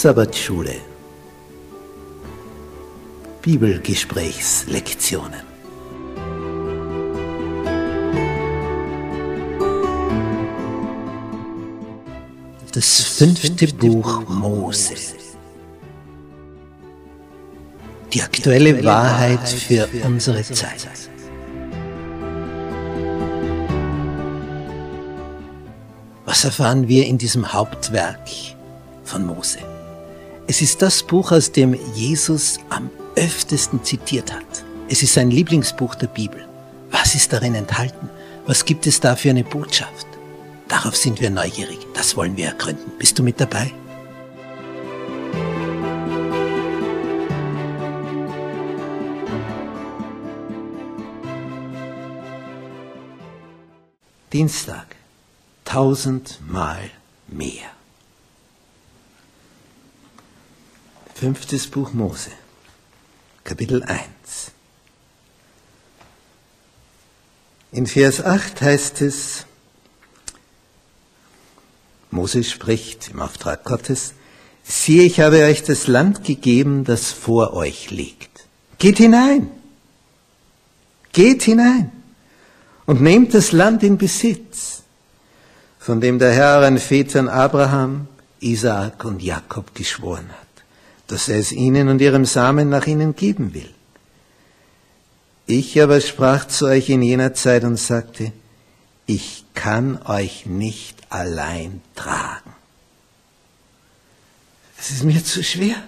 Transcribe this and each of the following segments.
Sabbatschule. Bibelgesprächslektionen. Das fünfte Buch Mose Die aktuelle Wahrheit für unsere Zeit. Was erfahren wir in diesem Hauptwerk von Mose? Es ist das Buch, aus dem Jesus am öftesten zitiert hat. Es ist sein Lieblingsbuch der Bibel. Was ist darin enthalten? Was gibt es da für eine Botschaft? Darauf sind wir neugierig. Das wollen wir ergründen. Bist du mit dabei? Dienstag. Tausendmal mehr. Fünftes Buch Mose, Kapitel 1. In Vers 8 heißt es, Mose spricht im Auftrag Gottes, siehe, ich habe euch das Land gegeben, das vor euch liegt. Geht hinein, geht hinein und nehmt das Land in Besitz, von dem der Herr euren Vätern Abraham, Isaak und Jakob geschworen hat dass er es ihnen und ihrem Samen nach ihnen geben will. Ich aber sprach zu euch in jener Zeit und sagte, ich kann euch nicht allein tragen. Es ist mir zu schwer.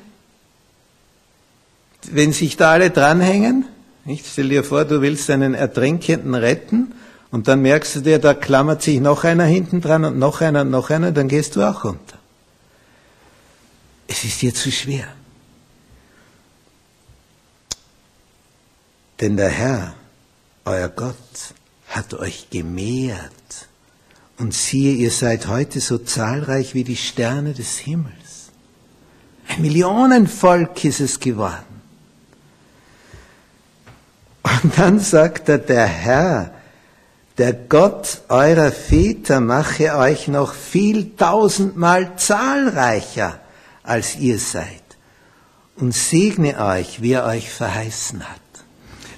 Wenn sich da alle dranhängen, ich stell dir vor, du willst einen Ertrinkenden retten und dann merkst du dir, da klammert sich noch einer hinten dran und noch einer und noch einer, dann gehst du auch runter. Es ist dir zu schwer. Denn der Herr, euer Gott, hat euch gemehrt. Und siehe, ihr seid heute so zahlreich wie die Sterne des Himmels. Ein Millionenvolk ist es geworden. Und dann sagt er, der Herr, der Gott eurer Väter mache euch noch viel tausendmal zahlreicher als ihr seid und segne euch, wie er euch verheißen hat.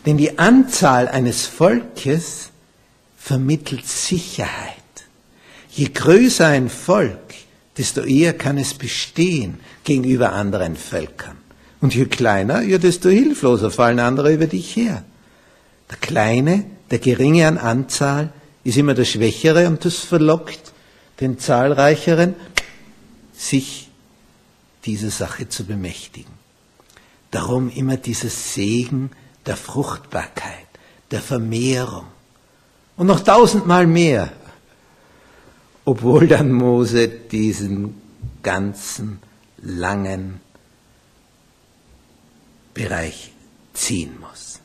Denn die Anzahl eines Volkes vermittelt Sicherheit. Je größer ein Volk, desto eher kann es bestehen gegenüber anderen Völkern. Und je kleiner, ja, desto hilfloser fallen andere über dich her. Der Kleine, der Geringe an Anzahl, ist immer der Schwächere und das verlockt den Zahlreicheren, sich dieser Sache zu bemächtigen. Darum immer dieses Segen der Fruchtbarkeit, der Vermehrung und noch tausendmal mehr, obwohl dann Mose diesen ganzen langen Bereich ziehen muss.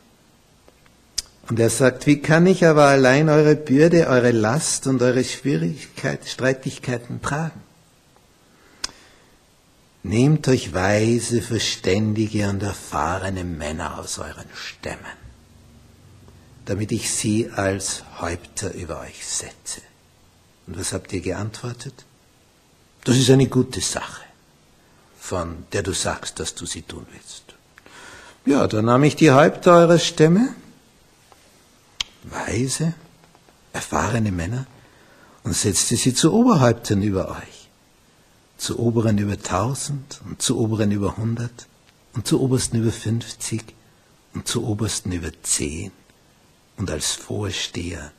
Und er sagt, wie kann ich aber allein eure Bürde, eure Last und eure Schwierigkeiten, Streitigkeiten tragen? Nehmt euch weise, verständige und erfahrene Männer aus euren Stämmen, damit ich sie als Häupter über euch setze. Und was habt ihr geantwortet? Das ist eine gute Sache, von der du sagst, dass du sie tun willst. Ja, dann nahm ich die Häupter eurer Stämme, weise, erfahrene Männer, und setzte sie zu Oberhäuptern über euch zu oberen über 1000 und zu oberen über 100 und zu obersten über 50 und zu obersten über 10 und als Vorsteher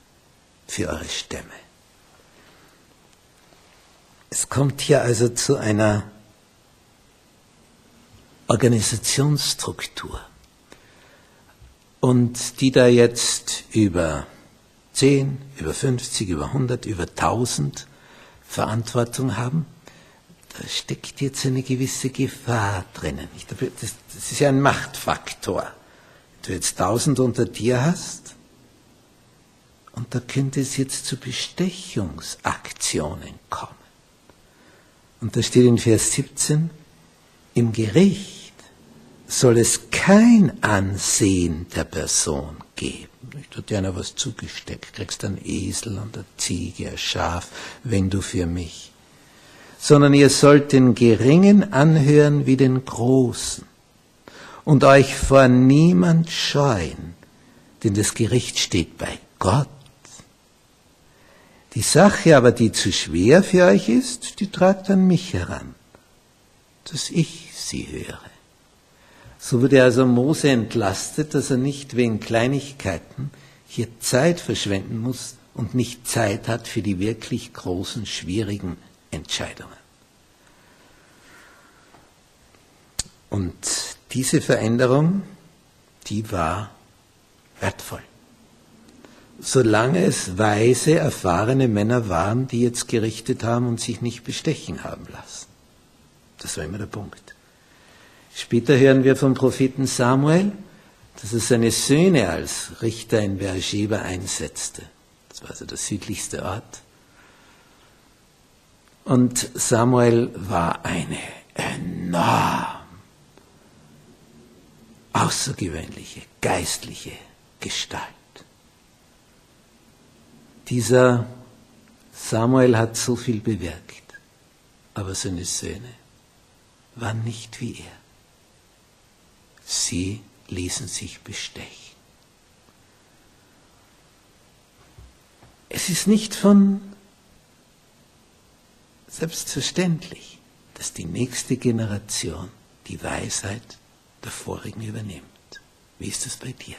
für eure Stämme. Es kommt hier also zu einer Organisationsstruktur. Und die da jetzt über 10, über 50, über 100, über 1000 Verantwortung haben, da steckt jetzt eine gewisse Gefahr drinnen. Das, ist ja ein Machtfaktor. Wenn du jetzt tausend unter dir hast, und da könnte es jetzt zu Bestechungsaktionen kommen. Und da steht in Vers 17, im Gericht soll es kein Ansehen der Person geben. Ich hat dir einer was zugesteckt, kriegst einen Esel und eine Ziege, ein Schaf, wenn du für mich. Sondern ihr sollt den Geringen anhören wie den Großen und euch vor niemand scheuen, denn das Gericht steht bei Gott. Die Sache aber, die zu schwer für euch ist, die tragt an mich heran, dass ich sie höre. So wurde also Mose entlastet, dass er nicht wegen Kleinigkeiten hier Zeit verschwenden muss und nicht Zeit hat für die wirklich großen, schwierigen Entscheidungen. Und diese Veränderung, die war wertvoll. Solange es weise, erfahrene Männer waren, die jetzt gerichtet haben und sich nicht bestechen haben lassen. Das war immer der Punkt. Später hören wir vom Propheten Samuel, dass er seine Söhne als Richter in Beersheba einsetzte. Das war also der südlichste Ort. Und Samuel war eine enorm außergewöhnliche geistliche Gestalt. Dieser Samuel hat so viel bewirkt, aber seine Söhne waren nicht wie er. Sie ließen sich bestechen. Es ist nicht von selbstverständlich, dass die nächste Generation die Weisheit der vorigen übernimmt. Wie ist es bei dir?